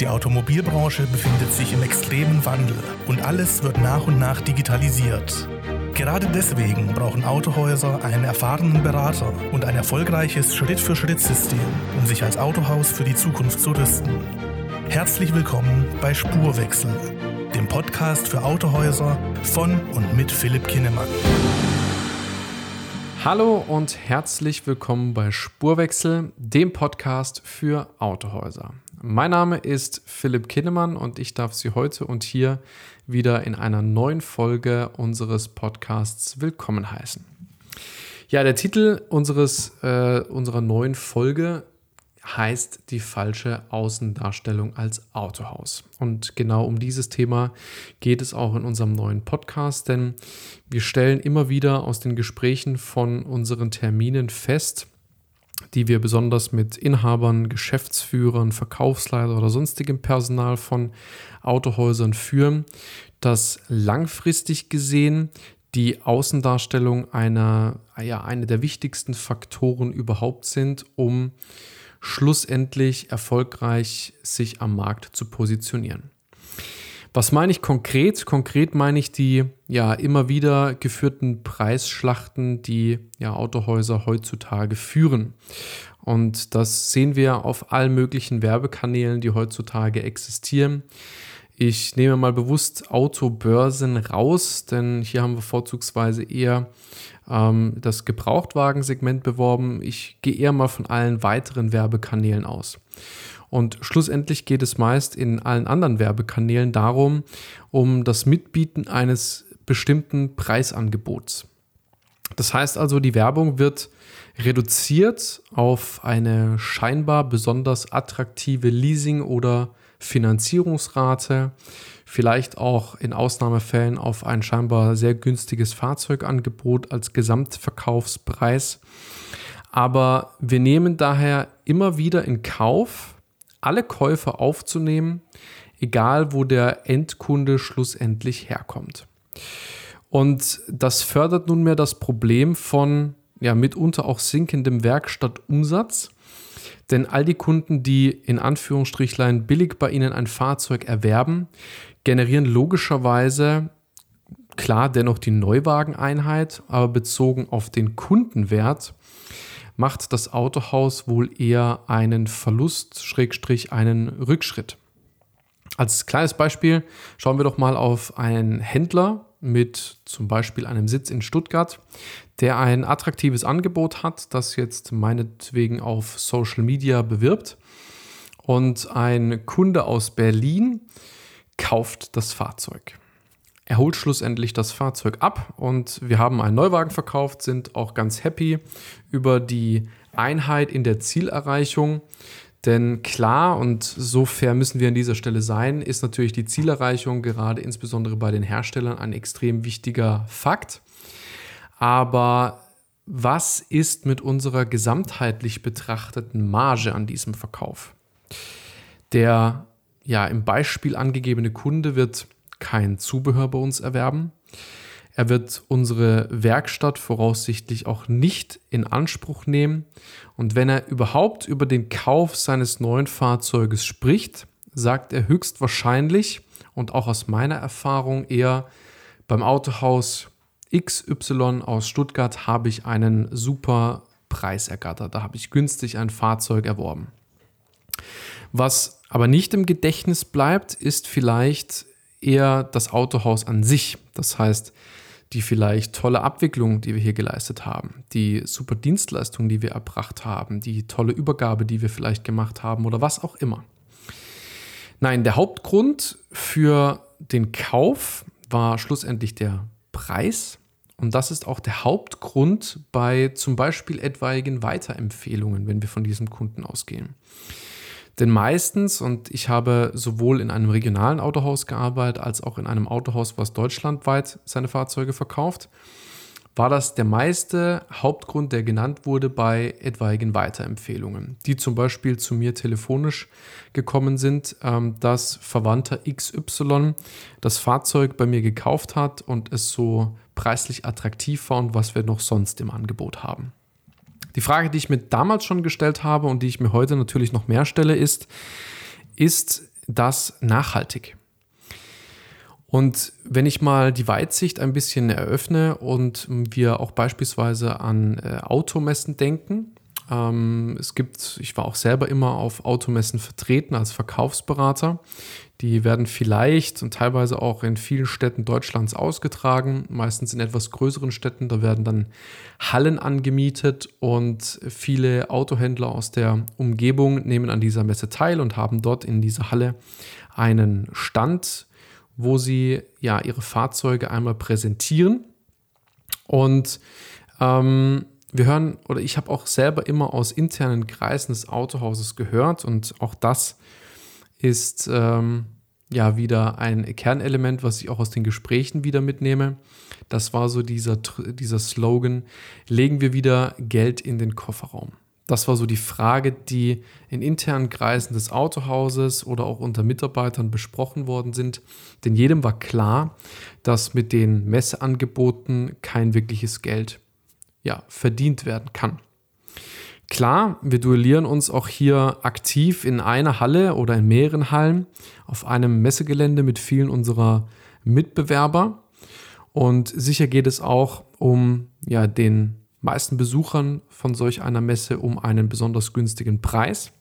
Die Automobilbranche befindet sich im extremen Wandel und alles wird nach und nach digitalisiert. Gerade deswegen brauchen Autohäuser einen erfahrenen Berater und ein erfolgreiches Schritt-für-Schritt-System, um sich als Autohaus für die Zukunft zu rüsten. Herzlich willkommen bei Spurwechsel, dem Podcast für Autohäuser von und mit Philipp Kinnemann. Hallo und herzlich willkommen bei Spurwechsel, dem Podcast für Autohäuser. Mein Name ist Philipp Kinnemann und ich darf Sie heute und hier wieder in einer neuen Folge unseres Podcasts willkommen heißen. Ja, der Titel unseres, äh, unserer neuen Folge heißt die falsche Außendarstellung als Autohaus. Und genau um dieses Thema geht es auch in unserem neuen Podcast, denn wir stellen immer wieder aus den Gesprächen von unseren Terminen fest, die wir besonders mit Inhabern, Geschäftsführern, Verkaufsleiter oder sonstigem Personal von Autohäusern führen, dass langfristig gesehen die Außendarstellung einer, ja, eine der wichtigsten Faktoren überhaupt sind, um schlussendlich erfolgreich sich am Markt zu positionieren. Was meine ich konkret? Konkret meine ich die ja immer wieder geführten Preisschlachten, die ja Autohäuser heutzutage führen. Und das sehen wir auf allen möglichen Werbekanälen, die heutzutage existieren. Ich nehme mal bewusst Autobörsen raus, denn hier haben wir vorzugsweise eher ähm, das Gebrauchtwagensegment beworben. Ich gehe eher mal von allen weiteren Werbekanälen aus. Und schlussendlich geht es meist in allen anderen Werbekanälen darum, um das Mitbieten eines bestimmten Preisangebots. Das heißt also, die Werbung wird reduziert auf eine scheinbar besonders attraktive Leasing- oder Finanzierungsrate, vielleicht auch in Ausnahmefällen auf ein scheinbar sehr günstiges Fahrzeugangebot als Gesamtverkaufspreis. Aber wir nehmen daher immer wieder in Kauf, alle Käufer aufzunehmen, egal wo der Endkunde schlussendlich herkommt. Und das fördert nunmehr das Problem von ja, mitunter auch sinkendem Werkstattumsatz. Denn all die Kunden, die in Anführungsstrichlein billig bei Ihnen ein Fahrzeug erwerben, generieren logischerweise klar dennoch die Neuwageneinheit, aber bezogen auf den Kundenwert macht das Autohaus wohl eher einen Verlust, Schrägstrich einen Rückschritt. Als kleines Beispiel schauen wir doch mal auf einen Händler mit zum Beispiel einem Sitz in Stuttgart, der ein attraktives Angebot hat, das jetzt meinetwegen auf Social Media bewirbt. Und ein Kunde aus Berlin kauft das Fahrzeug. Er holt schlussendlich das Fahrzeug ab und wir haben einen Neuwagen verkauft, sind auch ganz happy über die Einheit in der Zielerreichung. Denn klar, und so fair müssen wir an dieser Stelle sein, ist natürlich die Zielerreichung gerade insbesondere bei den Herstellern ein extrem wichtiger Fakt. Aber was ist mit unserer gesamtheitlich betrachteten Marge an diesem Verkauf? Der ja im Beispiel angegebene Kunde wird kein Zubehör bei uns erwerben. Er wird unsere Werkstatt voraussichtlich auch nicht in Anspruch nehmen. Und wenn er überhaupt über den Kauf seines neuen Fahrzeuges spricht, sagt er höchstwahrscheinlich und auch aus meiner Erfahrung eher beim Autohaus XY aus Stuttgart habe ich einen super Preis ergattert. Da habe ich günstig ein Fahrzeug erworben. Was aber nicht im Gedächtnis bleibt, ist vielleicht eher das Autohaus an sich. Das heißt, die vielleicht tolle Abwicklung, die wir hier geleistet haben, die super Dienstleistung, die wir erbracht haben, die tolle Übergabe, die wir vielleicht gemacht haben oder was auch immer. Nein, der Hauptgrund für den Kauf war schlussendlich der Preis. Und das ist auch der Hauptgrund bei zum Beispiel etwaigen Weiterempfehlungen, wenn wir von diesem Kunden ausgehen. Denn meistens, und ich habe sowohl in einem regionalen Autohaus gearbeitet, als auch in einem Autohaus, was deutschlandweit seine Fahrzeuge verkauft, war das der meiste Hauptgrund, der genannt wurde bei etwaigen Weiterempfehlungen, die zum Beispiel zu mir telefonisch gekommen sind, ähm, dass Verwandter XY das Fahrzeug bei mir gekauft hat und es so preislich attraktiv war und was wir noch sonst im Angebot haben. Die Frage, die ich mir damals schon gestellt habe und die ich mir heute natürlich noch mehr stelle, ist, ist das nachhaltig. Und wenn ich mal die Weitsicht ein bisschen eröffne und wir auch beispielsweise an äh, Automessen denken, ähm, es gibt, ich war auch selber immer auf Automessen vertreten als Verkaufsberater. Die werden vielleicht und teilweise auch in vielen Städten Deutschlands ausgetragen, meistens in etwas größeren Städten. Da werden dann Hallen angemietet und viele Autohändler aus der Umgebung nehmen an dieser Messe teil und haben dort in dieser Halle einen Stand, wo sie ja ihre Fahrzeuge einmal präsentieren. Und ähm, wir hören, oder ich habe auch selber immer aus internen Kreisen des Autohauses gehört und auch das ist ähm, ja wieder ein Kernelement, was ich auch aus den Gesprächen wieder mitnehme. Das war so dieser, dieser Slogan, legen wir wieder Geld in den Kofferraum. Das war so die Frage, die in internen Kreisen des Autohauses oder auch unter Mitarbeitern besprochen worden sind. Denn jedem war klar, dass mit den Messeangeboten kein wirkliches Geld ja, verdient werden kann. Klar, wir duellieren uns auch hier aktiv in einer Halle oder in mehreren Hallen auf einem Messegelände mit vielen unserer Mitbewerber. Und sicher geht es auch um ja, den meisten Besuchern von solch einer Messe um einen besonders günstigen Preis.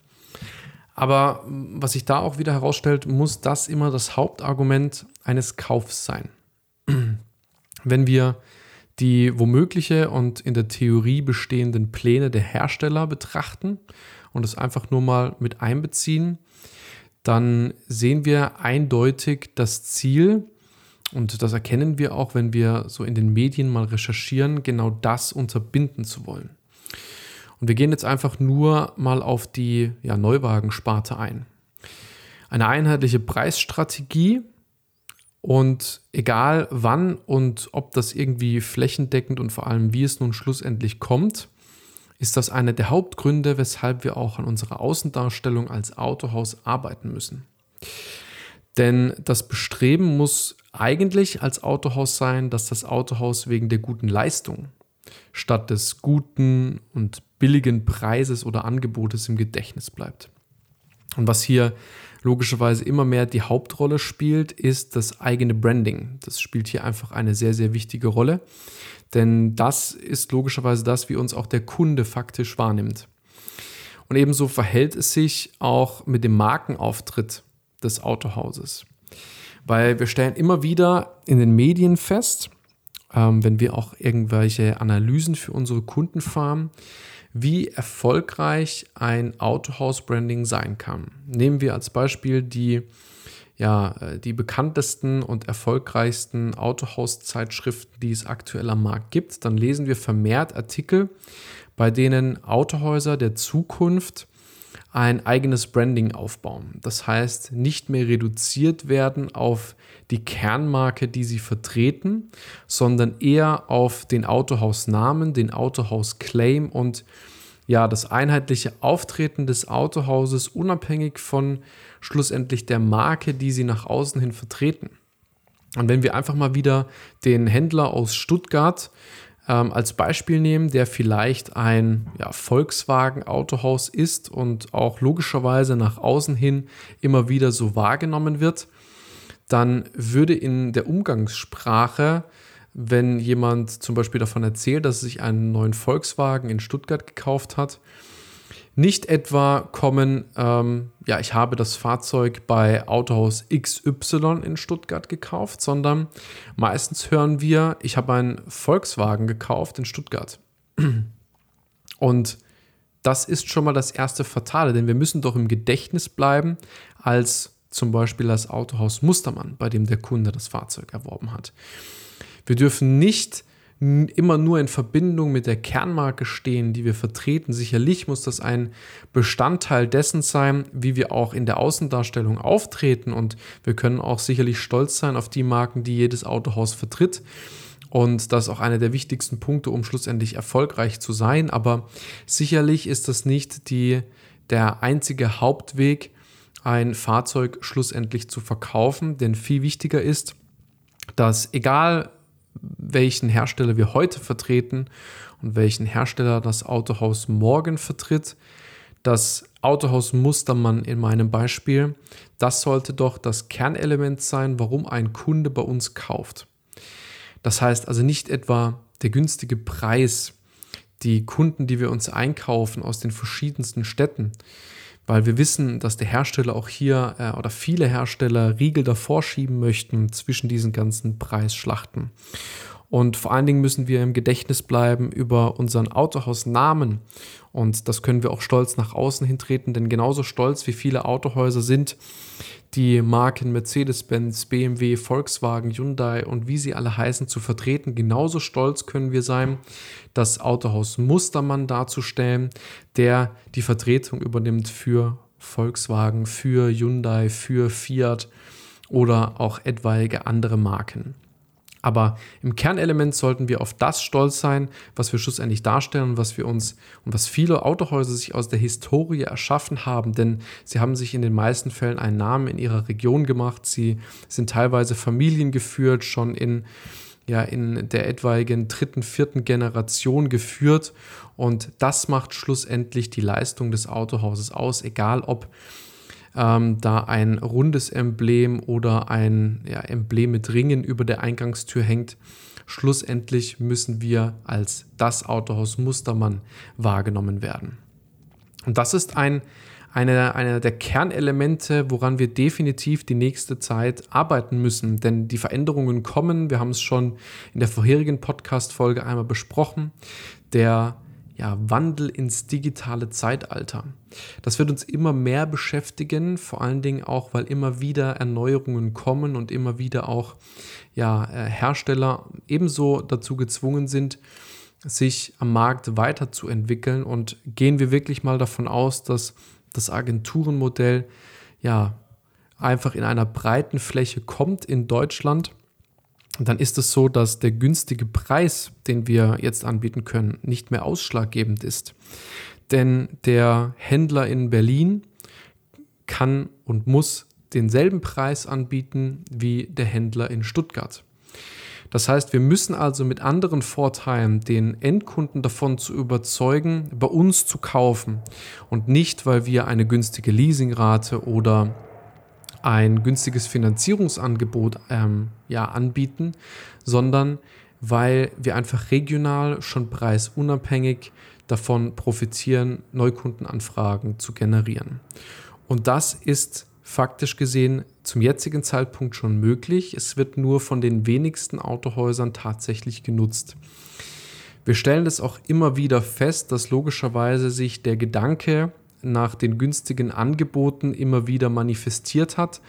Aber was sich da auch wieder herausstellt, muss das immer das Hauptargument eines Kaufs sein. Wenn wir die womögliche und in der Theorie bestehenden Pläne der Hersteller betrachten und es einfach nur mal mit einbeziehen, dann sehen wir eindeutig das Ziel, und das erkennen wir auch, wenn wir so in den Medien mal recherchieren, genau das unterbinden zu wollen. Und wir gehen jetzt einfach nur mal auf die ja, Neuwagensparte ein. Eine einheitliche Preisstrategie und egal wann und ob das irgendwie flächendeckend und vor allem wie es nun schlussendlich kommt, ist das einer der Hauptgründe, weshalb wir auch an unserer Außendarstellung als Autohaus arbeiten müssen. Denn das Bestreben muss eigentlich als Autohaus sein, dass das Autohaus wegen der guten Leistung statt des guten und billigen Preises oder Angebotes im Gedächtnis bleibt. Und was hier logischerweise immer mehr die Hauptrolle spielt, ist das eigene Branding. Das spielt hier einfach eine sehr, sehr wichtige Rolle, denn das ist logischerweise das, wie uns auch der Kunde faktisch wahrnimmt. Und ebenso verhält es sich auch mit dem Markenauftritt des Autohauses. Weil wir stellen immer wieder in den Medien fest, ähm, wenn wir auch irgendwelche Analysen für unsere Kunden fahren, wie erfolgreich ein Autohaus-Branding sein kann. Nehmen wir als Beispiel die, ja, äh, die bekanntesten und erfolgreichsten Autohaus-Zeitschriften, die es aktuell am Markt gibt. Dann lesen wir vermehrt Artikel, bei denen Autohäuser der Zukunft ein eigenes Branding aufbauen. Das heißt, nicht mehr reduziert werden auf die Kernmarke, die sie vertreten, sondern eher auf den Autohausnamen, den Autohaus-Claim und ja, das einheitliche Auftreten des Autohauses unabhängig von schlussendlich der Marke, die sie nach außen hin vertreten. Und wenn wir einfach mal wieder den Händler aus Stuttgart ähm, als Beispiel nehmen, der vielleicht ein ja, Volkswagen-Autohaus ist und auch logischerweise nach außen hin immer wieder so wahrgenommen wird, dann würde in der Umgangssprache, wenn jemand zum Beispiel davon erzählt, dass er sich einen neuen Volkswagen in Stuttgart gekauft hat, nicht etwa kommen, ähm, ja, ich habe das Fahrzeug bei Autohaus XY in Stuttgart gekauft, sondern meistens hören wir, ich habe einen Volkswagen gekauft in Stuttgart. Und das ist schon mal das erste Fatale, denn wir müssen doch im Gedächtnis bleiben als zum Beispiel das Autohaus Mustermann, bei dem der Kunde das Fahrzeug erworben hat. Wir dürfen nicht immer nur in Verbindung mit der Kernmarke stehen, die wir vertreten. Sicherlich muss das ein Bestandteil dessen sein, wie wir auch in der Außendarstellung auftreten und wir können auch sicherlich stolz sein auf die Marken, die jedes Autohaus vertritt. Und das ist auch einer der wichtigsten Punkte, um schlussendlich erfolgreich zu sein. Aber sicherlich ist das nicht die, der einzige Hauptweg, ein Fahrzeug schlussendlich zu verkaufen. Denn viel wichtiger ist, dass egal welchen Hersteller wir heute vertreten und welchen Hersteller das Autohaus morgen vertritt, das Autohaus Mustermann in meinem Beispiel, das sollte doch das Kernelement sein, warum ein Kunde bei uns kauft. Das heißt also nicht etwa der günstige Preis, die Kunden, die wir uns einkaufen aus den verschiedensten Städten, weil wir wissen, dass der Hersteller auch hier äh, oder viele Hersteller Riegel davor schieben möchten zwischen diesen ganzen Preisschlachten. Und vor allen Dingen müssen wir im Gedächtnis bleiben über unseren Autohausnamen. Und das können wir auch stolz nach außen hintreten, denn genauso stolz wie viele Autohäuser sind die Marken Mercedes-Benz, BMW, Volkswagen, Hyundai und wie sie alle heißen zu vertreten. Genauso stolz können wir sein, das Autohaus Mustermann darzustellen, der die Vertretung übernimmt für Volkswagen, für Hyundai, für Fiat oder auch etwaige andere Marken. Aber im Kernelement sollten wir auf das stolz sein, was wir schlussendlich darstellen und was wir uns und was viele Autohäuser sich aus der Historie erschaffen haben. Denn sie haben sich in den meisten Fällen einen Namen in ihrer Region gemacht. Sie sind teilweise familiengeführt, schon in ja, in der etwaigen dritten, vierten Generation geführt. Und das macht schlussendlich die Leistung des Autohauses aus, egal ob ähm, da ein rundes Emblem oder ein ja, Emblem mit Ringen über der Eingangstür hängt. Schlussendlich müssen wir als das Autohaus Mustermann wahrgenommen werden. Und das ist ein, eine, eine der Kernelemente, woran wir definitiv die nächste Zeit arbeiten müssen. Denn die Veränderungen kommen. Wir haben es schon in der vorherigen Podcast-Folge einmal besprochen. Der ja, Wandel ins digitale Zeitalter. Das wird uns immer mehr beschäftigen, vor allen Dingen auch, weil immer wieder Erneuerungen kommen und immer wieder auch ja, äh, Hersteller ebenso dazu gezwungen sind, sich am Markt weiterzuentwickeln. Und gehen wir wirklich mal davon aus, dass das Agenturenmodell ja einfach in einer breiten Fläche kommt in Deutschland dann ist es so, dass der günstige Preis, den wir jetzt anbieten können, nicht mehr ausschlaggebend ist. Denn der Händler in Berlin kann und muss denselben Preis anbieten wie der Händler in Stuttgart. Das heißt, wir müssen also mit anderen Vorteilen den Endkunden davon zu überzeugen, bei uns zu kaufen und nicht, weil wir eine günstige Leasingrate oder ein günstiges Finanzierungsangebot ähm, ja, anbieten, sondern weil wir einfach regional schon preisunabhängig davon profitieren, Neukundenanfragen zu generieren. Und das ist faktisch gesehen zum jetzigen Zeitpunkt schon möglich. Es wird nur von den wenigsten Autohäusern tatsächlich genutzt. Wir stellen es auch immer wieder fest, dass logischerweise sich der Gedanke nach den günstigen Angeboten immer wieder manifestiert hat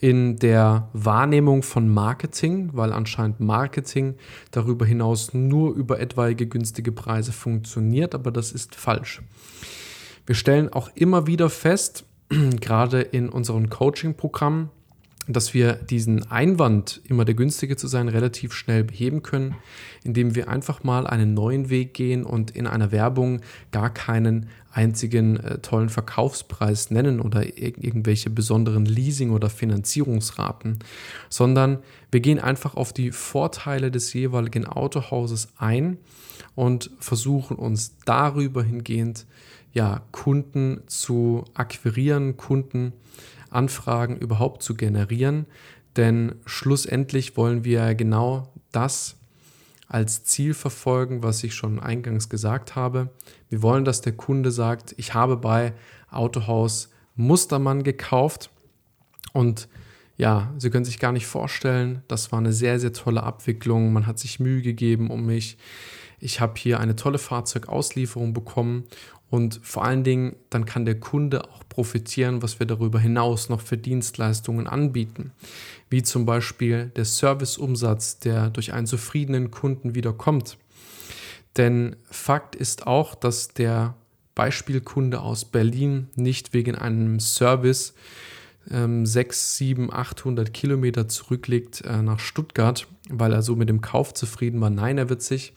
in der Wahrnehmung von Marketing, weil anscheinend Marketing darüber hinaus nur über etwaige günstige Preise funktioniert, aber das ist falsch. Wir stellen auch immer wieder fest, gerade in unseren Coaching-Programmen, dass wir diesen Einwand, immer der günstige zu sein, relativ schnell beheben können, indem wir einfach mal einen neuen Weg gehen und in einer Werbung gar keinen einzigen äh, tollen Verkaufspreis nennen oder ir irgendwelche besonderen Leasing- oder Finanzierungsraten, sondern wir gehen einfach auf die Vorteile des jeweiligen Autohauses ein und versuchen uns darüber hingehend ja, Kunden zu akquirieren, Kunden Anfragen überhaupt zu generieren. Denn schlussendlich wollen wir genau das als Ziel verfolgen, was ich schon eingangs gesagt habe. Wir wollen, dass der Kunde sagt, ich habe bei Autohaus Mustermann gekauft und ja, Sie können sich gar nicht vorstellen, das war eine sehr, sehr tolle Abwicklung. Man hat sich Mühe gegeben um mich. Ich habe hier eine tolle Fahrzeugauslieferung bekommen und vor allen Dingen, dann kann der Kunde auch profitieren, was wir darüber hinaus noch für Dienstleistungen anbieten. Wie zum Beispiel der Serviceumsatz, der durch einen zufriedenen Kunden wieder kommt. Denn Fakt ist auch, dass der Beispielkunde aus Berlin nicht wegen einem Service ähm, 6, 7, 800 Kilometer zurücklegt äh, nach Stuttgart, weil er so mit dem Kauf zufrieden war. Nein, er wird sich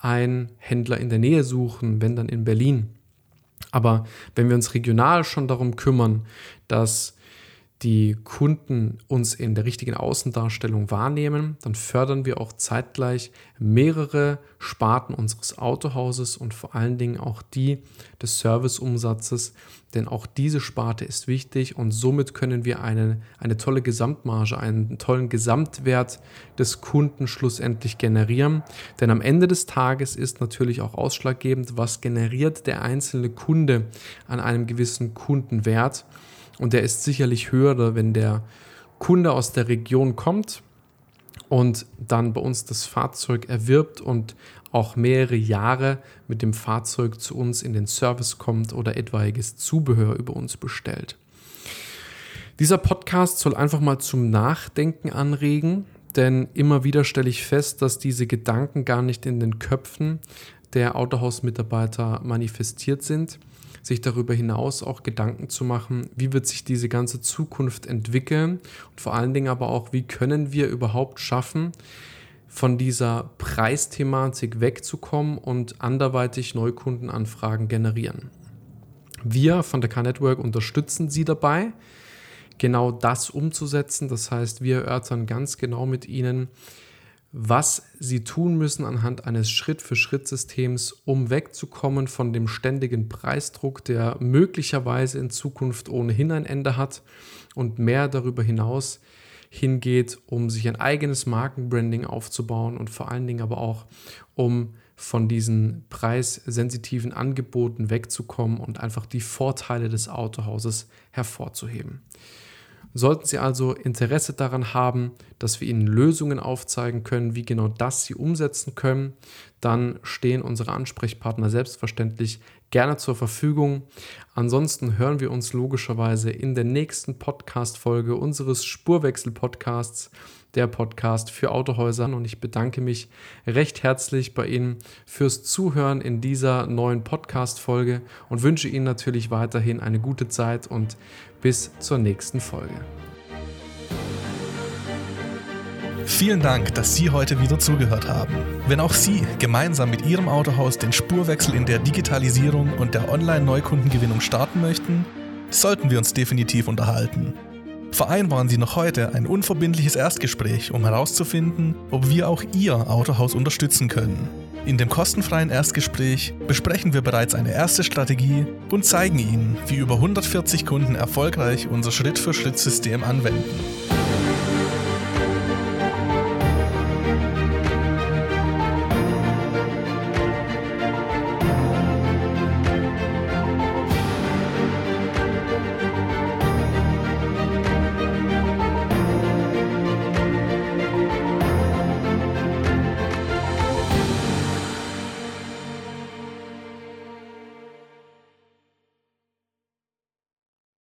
einen Händler in der Nähe suchen, wenn dann in Berlin. Aber wenn wir uns regional schon darum kümmern, dass die Kunden uns in der richtigen Außendarstellung wahrnehmen, dann fördern wir auch zeitgleich mehrere Sparten unseres Autohauses und vor allen Dingen auch die des Serviceumsatzes, denn auch diese Sparte ist wichtig und somit können wir eine, eine tolle Gesamtmarge, einen tollen Gesamtwert des Kunden schlussendlich generieren. Denn am Ende des Tages ist natürlich auch ausschlaggebend, was generiert der einzelne Kunde an einem gewissen Kundenwert. Und der ist sicherlich höher, wenn der Kunde aus der Region kommt und dann bei uns das Fahrzeug erwirbt und auch mehrere Jahre mit dem Fahrzeug zu uns in den Service kommt oder etwaiges Zubehör über uns bestellt. Dieser Podcast soll einfach mal zum Nachdenken anregen, denn immer wieder stelle ich fest, dass diese Gedanken gar nicht in den Köpfen der Autohausmitarbeiter manifestiert sind sich darüber hinaus auch Gedanken zu machen, wie wird sich diese ganze Zukunft entwickeln und vor allen Dingen aber auch, wie können wir überhaupt schaffen, von dieser Preisthematik wegzukommen und anderweitig Neukundenanfragen generieren. Wir von der K-Network unterstützen Sie dabei, genau das umzusetzen. Das heißt, wir erörtern ganz genau mit Ihnen, was sie tun müssen anhand eines Schritt-für-Schritt-Systems, um wegzukommen von dem ständigen Preisdruck, der möglicherweise in Zukunft ohnehin ein Ende hat und mehr darüber hinaus hingeht, um sich ein eigenes Markenbranding aufzubauen und vor allen Dingen aber auch, um von diesen preissensitiven Angeboten wegzukommen und einfach die Vorteile des Autohauses hervorzuheben. Sollten Sie also Interesse daran haben, dass wir Ihnen Lösungen aufzeigen können, wie genau das Sie umsetzen können, dann stehen unsere Ansprechpartner selbstverständlich gerne zur Verfügung. Ansonsten hören wir uns logischerweise in der nächsten Podcast-Folge unseres Spurwechsel-Podcasts der Podcast für Autohäuser. Und ich bedanke mich recht herzlich bei Ihnen fürs Zuhören in dieser neuen Podcast-Folge und wünsche Ihnen natürlich weiterhin eine gute Zeit und bis zur nächsten Folge. Vielen Dank, dass Sie heute wieder zugehört haben. Wenn auch Sie gemeinsam mit Ihrem Autohaus den Spurwechsel in der Digitalisierung und der Online-Neukundengewinnung starten möchten, sollten wir uns definitiv unterhalten. Vereinbaren Sie noch heute ein unverbindliches Erstgespräch, um herauszufinden, ob wir auch Ihr Autohaus unterstützen können. In dem kostenfreien Erstgespräch besprechen wir bereits eine erste Strategie und zeigen Ihnen, wie über 140 Kunden erfolgreich unser Schritt-für-Schritt-System anwenden.